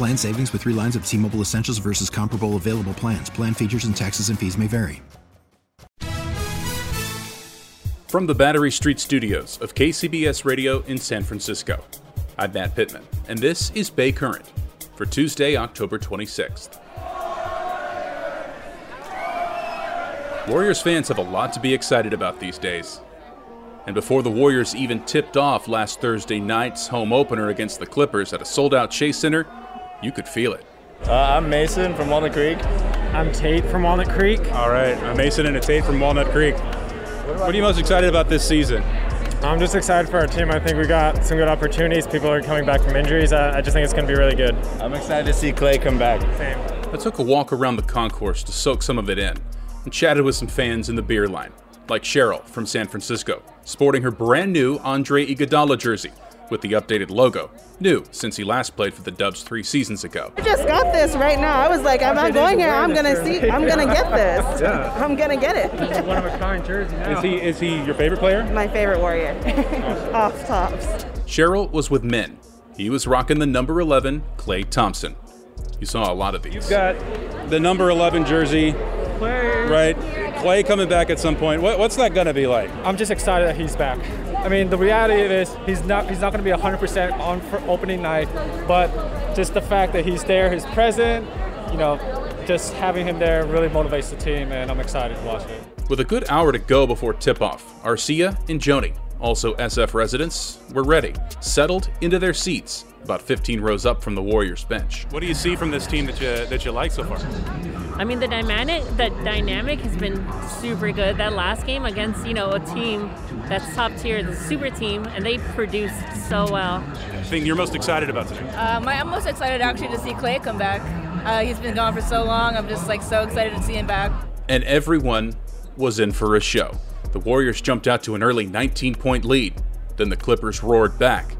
Plan savings with three lines of T Mobile Essentials versus comparable available plans. Plan features and taxes and fees may vary. From the Battery Street studios of KCBS Radio in San Francisco, I'm Matt Pittman, and this is Bay Current for Tuesday, October 26th. Warriors fans have a lot to be excited about these days. And before the Warriors even tipped off last Thursday night's home opener against the Clippers at a sold out Chase Center, you could feel it. Uh, I'm Mason from Walnut Creek. I'm Tate from Walnut Creek. All right, I'm Mason and it's Tate from Walnut Creek. What are you most excited about this season? I'm just excited for our team. I think we got some good opportunities. People are coming back from injuries. I, I just think it's going to be really good. I'm excited to see Klay come back. Same. I took a walk around the concourse to soak some of it in and chatted with some fans in the beer line, like Cheryl from San Francisco, sporting her brand new Andre Iguodala jersey with the updated logo, new since he last played for the Dubs three seasons ago. I just got this right now. I was like, I'm not going here. I'm gonna see. I'm gonna get this. Yeah. I'm gonna get it. One of a kind jersey now. Is he is he your favorite player? My favorite warrior. Off tops. Cheryl was with men. He was rocking the number 11 Klay Thompson. You saw a lot of these. You've got the number 11 jersey, right? Klay coming back at some point. What, what's that gonna be like? I'm just excited that he's back. I mean, the reality is he's not he's not going to be 100% on for opening night, but just the fact that he's there, he's present, you know, just having him there really motivates the team, and I'm excited to watch it. With a good hour to go before tip off, Arcia and Joni, also SF residents, were ready, settled into their seats, about 15 rows up from the Warriors bench. What do you see from this team that you that you like so far? I mean, the dynamic the dynamic has been super good. That last game against you know a team that's top tier, the super team, and they produced so well. Thing you're most excited about today? Um, I'm most excited actually to see Klay come back. Uh, he's been gone for so long. I'm just like so excited to see him back. And everyone was in for a show. The Warriors jumped out to an early 19 point lead. Then the Clippers roared back.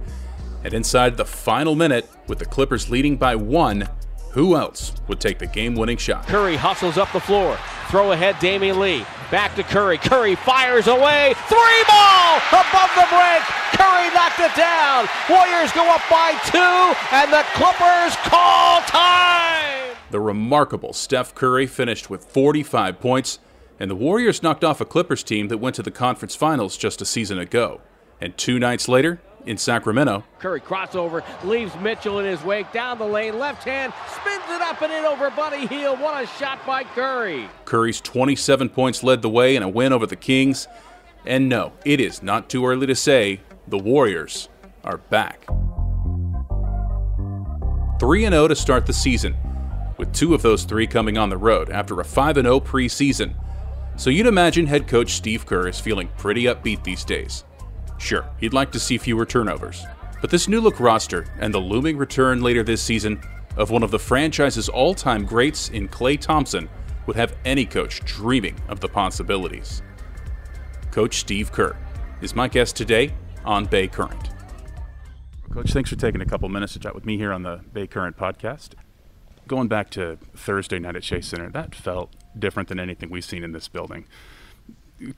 And inside the final minute, with the Clippers leading by one, who else would take the game winning shot? Curry hustles up the floor. Throw ahead, Damian Lee. Back to Curry. Curry fires away. Three ball above the break. Curry knocked it down. Warriors go up by two, and the Clippers call time. The remarkable Steph Curry finished with 45 points, and the Warriors knocked off a Clippers team that went to the conference finals just a season ago. And two nights later, in Sacramento, Curry crossover, leaves Mitchell in his wake, down the lane, left hand, spins it up and in over Buddy Hield. What a shot by Curry. Curry's 27 points led the way in a win over the Kings. And no, it is not too early to say the Warriors are back. 3 0 to start the season, with two of those three coming on the road after a 5 0 preseason. So you'd imagine head coach Steve Kerr is feeling pretty upbeat these days. Sure, he'd like to see fewer turnovers. But this new look roster and the looming return later this season of one of the franchise's all time greats in Klay Thompson would have any coach dreaming of the possibilities. Coach Steve Kerr is my guest today on Bay Current. Coach, thanks for taking a couple minutes to chat with me here on the Bay Current podcast. Going back to Thursday night at Chase Center, that felt different than anything we've seen in this building.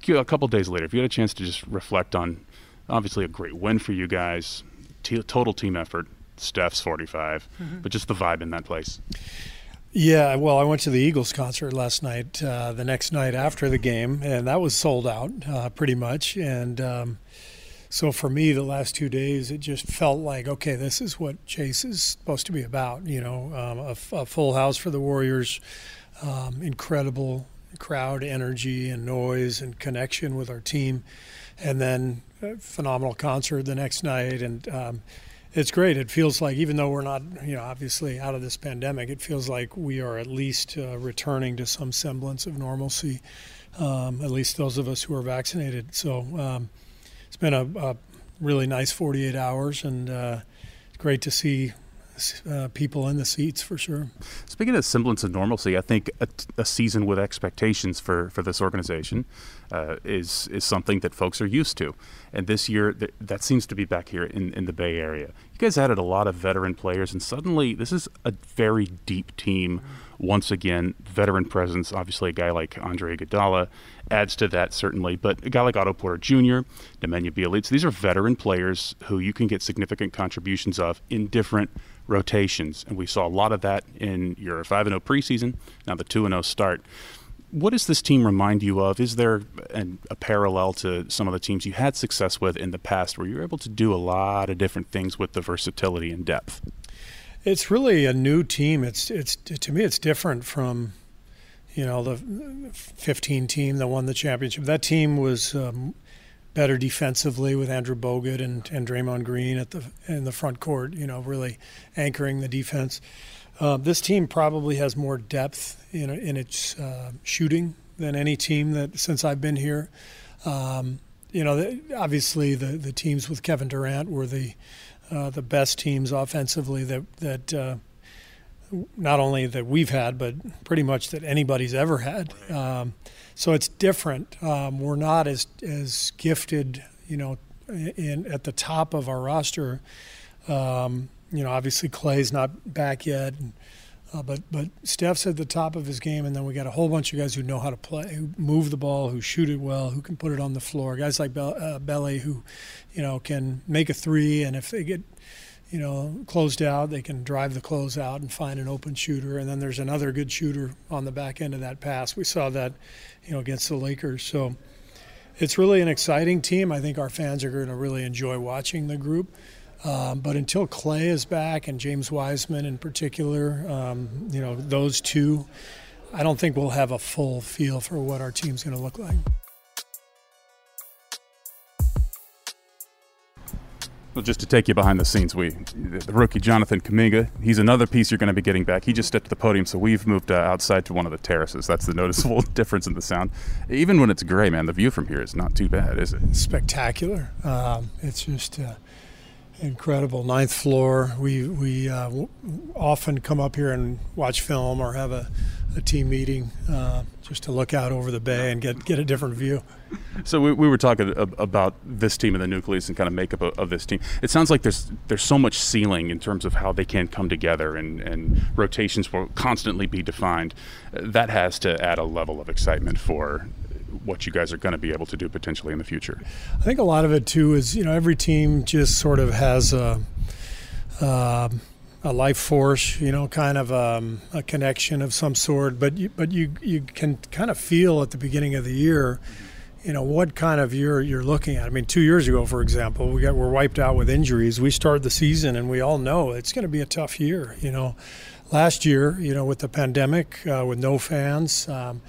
A couple days later, if you had a chance to just reflect on obviously a great win for you guys, t- total team effort, Steph's 45, Mm-hmm. but just the vibe in that place. Yeah, well, I went to the Eagles concert last night, uh, the next night after the game, and that was sold out uh, pretty much. And um, so for me, the last two days, it just felt like, okay, this is what Chase is supposed to be about. You know, um, a, a, full house for the Warriors, um, incredible crowd energy and noise and connection with our team, and then a phenomenal concert the next night. And um, it's great. It feels like, even though we're not, you know, obviously out of this pandemic, it feels like we are at least uh, returning to some semblance of normalcy. Um, at least those of us who are vaccinated. So um, it's been a, a really nice 48 hours, and uh, it's great to see uh, people in the seats for sure. Speaking of semblance of normalcy, I think a, a season with expectations for, for this organization uh, is is something that folks are used to. And this year, th- that seems to be back here in, in the Bay Area. You guys added a lot of veteran players, and suddenly this is a very deep team. Once again, veteran presence. Obviously, a guy like Andre Iguodala adds to that certainly, but a guy like Otto Porter Jr., Nemanja Bjelica, these are veteran players who you can get significant contributions of in different rotations, and we saw a lot of that in your 5 and 0 preseason. Now the 2 and 0 start what does this team remind you of? Is there an, a parallel to some of the teams you had success with in the past where you were able to do a lot of different things with the versatility and depth? It's really a new team. It's it's to me it's different from you know the 15 team that won the championship. That team was um, better defensively with Andrew Bogut and, and Draymond Green at the in the front court. You know, really anchoring the defense. Uh, this team probably has more depth in, in its uh, shooting than any team that since I've been here. Um, you know, obviously the, the teams with Kevin Durant were the uh, the best teams offensively that that uh, not only that we've had, but pretty much that anybody's ever had. Um, so it's different. Um, we're not as as gifted, you know, in at the top of our roster. Um, you know, obviously Klay's not back yet, and, uh, but but Steph's at the top of his game, and then we got a whole bunch of guys who know how to play, who move the ball, who shoot it well, who can put it on the floor. Guys like Be- uh, Bele who, you know, can make a three, and if they get, you know, closed out, they can drive the close out and find an open shooter. And then there's another good shooter on the back end of that pass. We saw that, you know, against the Lakers. So it's really an exciting team. I think our fans are going to really enjoy watching the group. Um, but until Klay is back and James Wiseman in particular, um, you know, those two, I don't think we'll have a full feel for what our team's going to look like. Well, just to take you behind the scenes, we the rookie Jonathan Kuminga. He's another piece you're going to be getting back. He just stepped to the podium, so we've moved uh, outside to one of the terraces. That's the noticeable difference in the sound. Even when it's gray, man, the view from here is not too bad, is it? Spectacular. Um, it's just. Uh, incredible. Ninth floor. We we uh, w- often come up here and watch film or have a, a team meeting uh, just to look out over the bay and get get a different view. So we, we were talking about this team and the nucleus and kind of makeup of, of, this team. It sounds like there's there's so much ceiling in terms of how they can come together and, and rotations will constantly be defined. That has to add a level of excitement for what you guys are going to be able to do potentially in the future. I think a lot of it too is you know every team just sort of has a uh, a life force, you know, kind of um, a connection of some sort. But you, but you you can kind of feel at the beginning of the year. You know what kind of year you're looking at. I mean, two years ago, for example, we got we're wiped out with injuries. We started the season, and we all know it's going to be a tough year. You know, last year, you know, with the pandemic, uh, with no fans, um,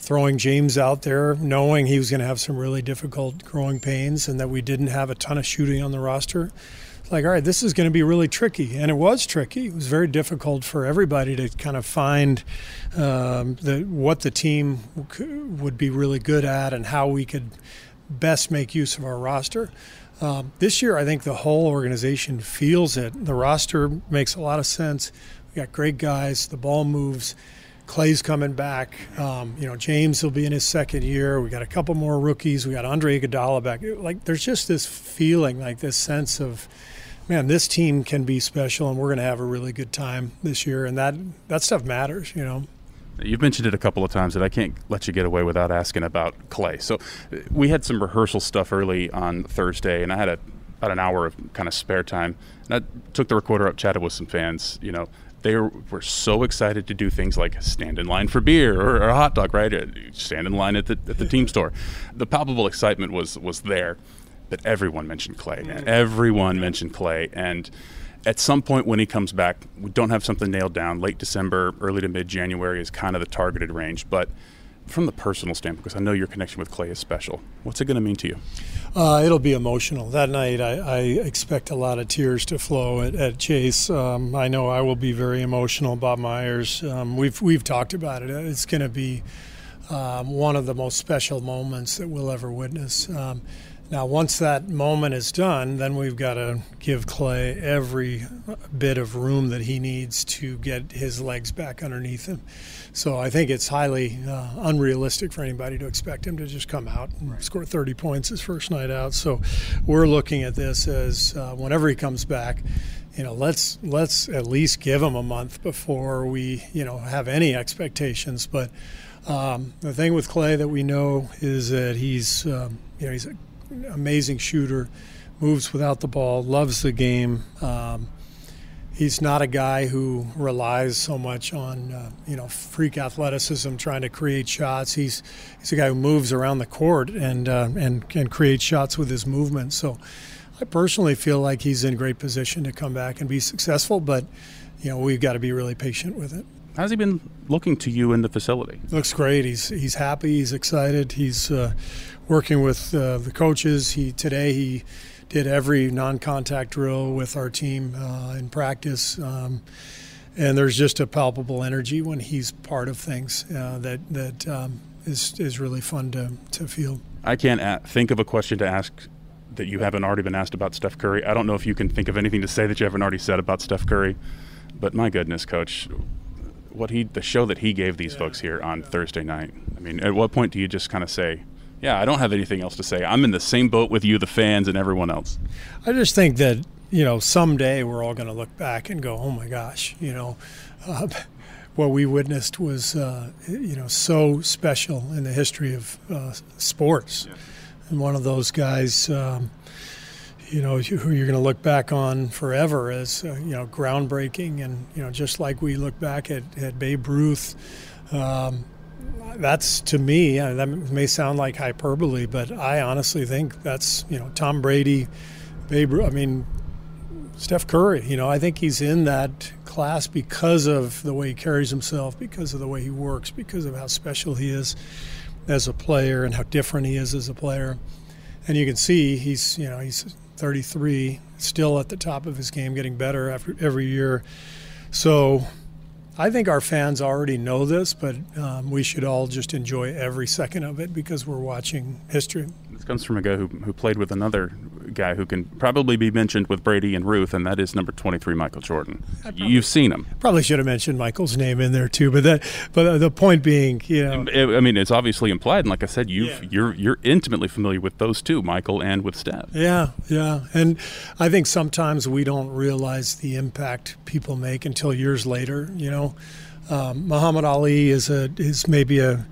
throwing James out there, knowing he was going to have some really difficult growing pains and that we didn't have a ton of shooting on the roster. Like, all right, this is going to be really tricky. And it was tricky. It was very difficult for everybody to kind of find um, the, what the team would be really good at and how we could best make use of our roster. Um, this year, I think the whole organization feels it. The roster makes a lot of sense. We got great guys. The ball moves. Klay's coming back. Um, you know, James will be in his second year. We got a couple more rookies. We got Andre Iguodala back. Like, there's just this feeling, like this sense of, man, this team can be special, and we're going to have a really good time this year. And that that stuff matters, you know. You've mentioned it a couple of times that I can't let you get away without asking about Klay. So, we had some rehearsal stuff early on Thursday, and I had a, about an hour of kind of spare time. And I took the recorder up, chatted with some fans. You know, they were so excited to do things like stand in line for beer or, or a hot dog, right? Uh, stand in line at the, at the team store. The palpable excitement was was there. but everyone mentioned Klay, Mm. Everyone mentioned Klay, and at some point when he comes back, we don't have something nailed down. Late December, early to mid January is kind of the targeted range. But from the personal standpoint, because I know your connection with Klay is special, what's it going to mean to you? Uh, it'll be emotional. That night, I, I, expect a lot of tears to flow at, at Chase. Um, I know I will be very emotional. Bob Myers, um, we've we've talked about it. It's going to be um, one of the most special moments that we'll ever witness. Now, once that moment is done, then we've got to give Klay every bit of room that he needs to get his legs back underneath him. So I think it's highly uh, unrealistic for anybody to expect him to just come out and right. score 30 points his first night out. So we're looking at this as uh, whenever he comes back, you know, let's let's at least give him a month before we you know have any expectations. But um, the thing with Klay that we know is that he's um, you know he's a amazing shooter, moves without the ball, loves the game. Um, he's not a guy who relies so much on uh, you know freak athleticism, trying to create shots. He's he's a guy who moves around the court and uh, and can create shots with his movement. So I personally feel like he's in great position to come back and be successful, but you know we've got to be really patient with it. How's he been looking to you in the facility? Looks great. He's he's happy. He's excited. He's uh, working with uh, the coaches. He today he did every non-contact drill with our team uh, in practice, um, and there's just a palpable energy when he's part of things uh, that that um, is is really fun to to feel. I can't a- think of a question to ask that you haven't already been asked about Steph Curry. I don't know if you can think of anything to say that you haven't already said about Steph Curry, but my goodness, Coach, what he the show that he gave these yeah. folks here on Thursday night. I mean, at what point do you just kind of say, yeah, I don't have anything else to say. I'm in the same boat with you, the fans, and everyone else. I just think that you know someday we're all going to look back and go, oh my gosh, you know. Uh, what we witnessed was, uh, you know, so special in the history of uh, sports, yeah. and one of those guys, um, you know, who you're going to look back on forever as, uh, you know, groundbreaking, and you know, just like we look back at, at Babe Ruth. Um, that's to me uh, that may sound like hyperbole, but I honestly think that's you know Tom Brady, Babe. I mean, Steph Curry. You know, I think he's in that class because of the way he carries himself, because of the way he works, because of how special he is as a player and how different he is as a player. And you can see he's you know he's 33, still at the top of his game, getting better after every year. So I think our fans already know this, but um, we should all just enjoy every second of it because we're watching history. This comes from a guy who, who played with another guy who can probably be mentioned with Brady and Ruth, and that is number 23, Michael Jordan. Probably, You've seen him. Probably should have mentioned Michael's name in there too, but that, but the point being, you know, I mean, it's obviously implied, and like I said, you yeah. you're you're intimately familiar with those two, Michael and with Steph. Yeah, yeah, and I think sometimes we don't realize the impact people make until years later. You know, um, Muhammad Ali is a is maybe a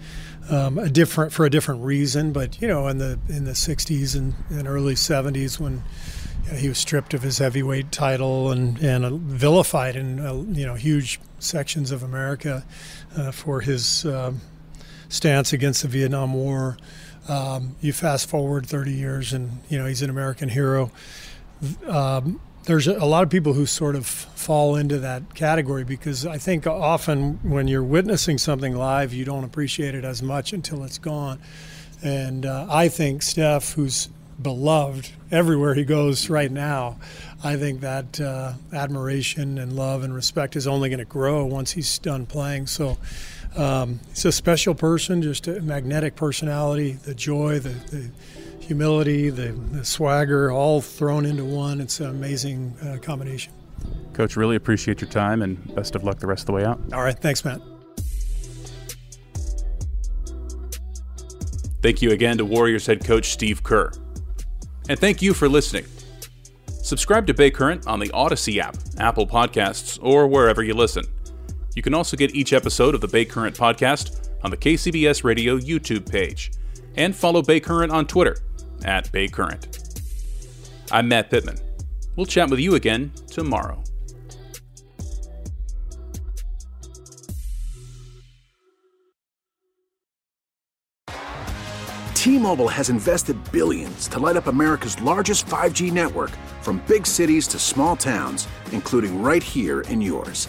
um, a different for a different reason. But you know, in the in the '60s and, and early '70s, when you know, he was stripped of his heavyweight title and and uh, vilified in uh, you know huge sections of America uh, for his um, stance against the Vietnam War. Um, you fast forward 30 years, and you know he's an American hero. Um, there's a lot of people who sort of fall into that category because I think often when you're witnessing something live, you don't appreciate it as much until it's gone. And uh, I think Steph, who's beloved everywhere he goes right now, I think that uh, admiration and love and respect is only going to grow once he's done playing. So um, he's a special person, just a magnetic personality, the joy, the, the humility, the, the swagger, all thrown into one. It's an amazing uh, combination. Coach, really appreciate your time and best of luck the rest of the way out. All right. Thanks, Matt. Thank you again to Warriors head coach Steve Kerr. And thank you for listening. Subscribe to Bay Current on the Audacy app, Apple Podcasts, or wherever you listen. You can also get each episode of the Bay Current podcast on the KCBS Radio YouTube page. And follow Bay Current on Twitter at Bay Current. I'm Matt Pittman. We'll chat with you again tomorrow. T-Mobile has invested billions to light up America's largest 5G network from big cities to small towns, including right here in yours.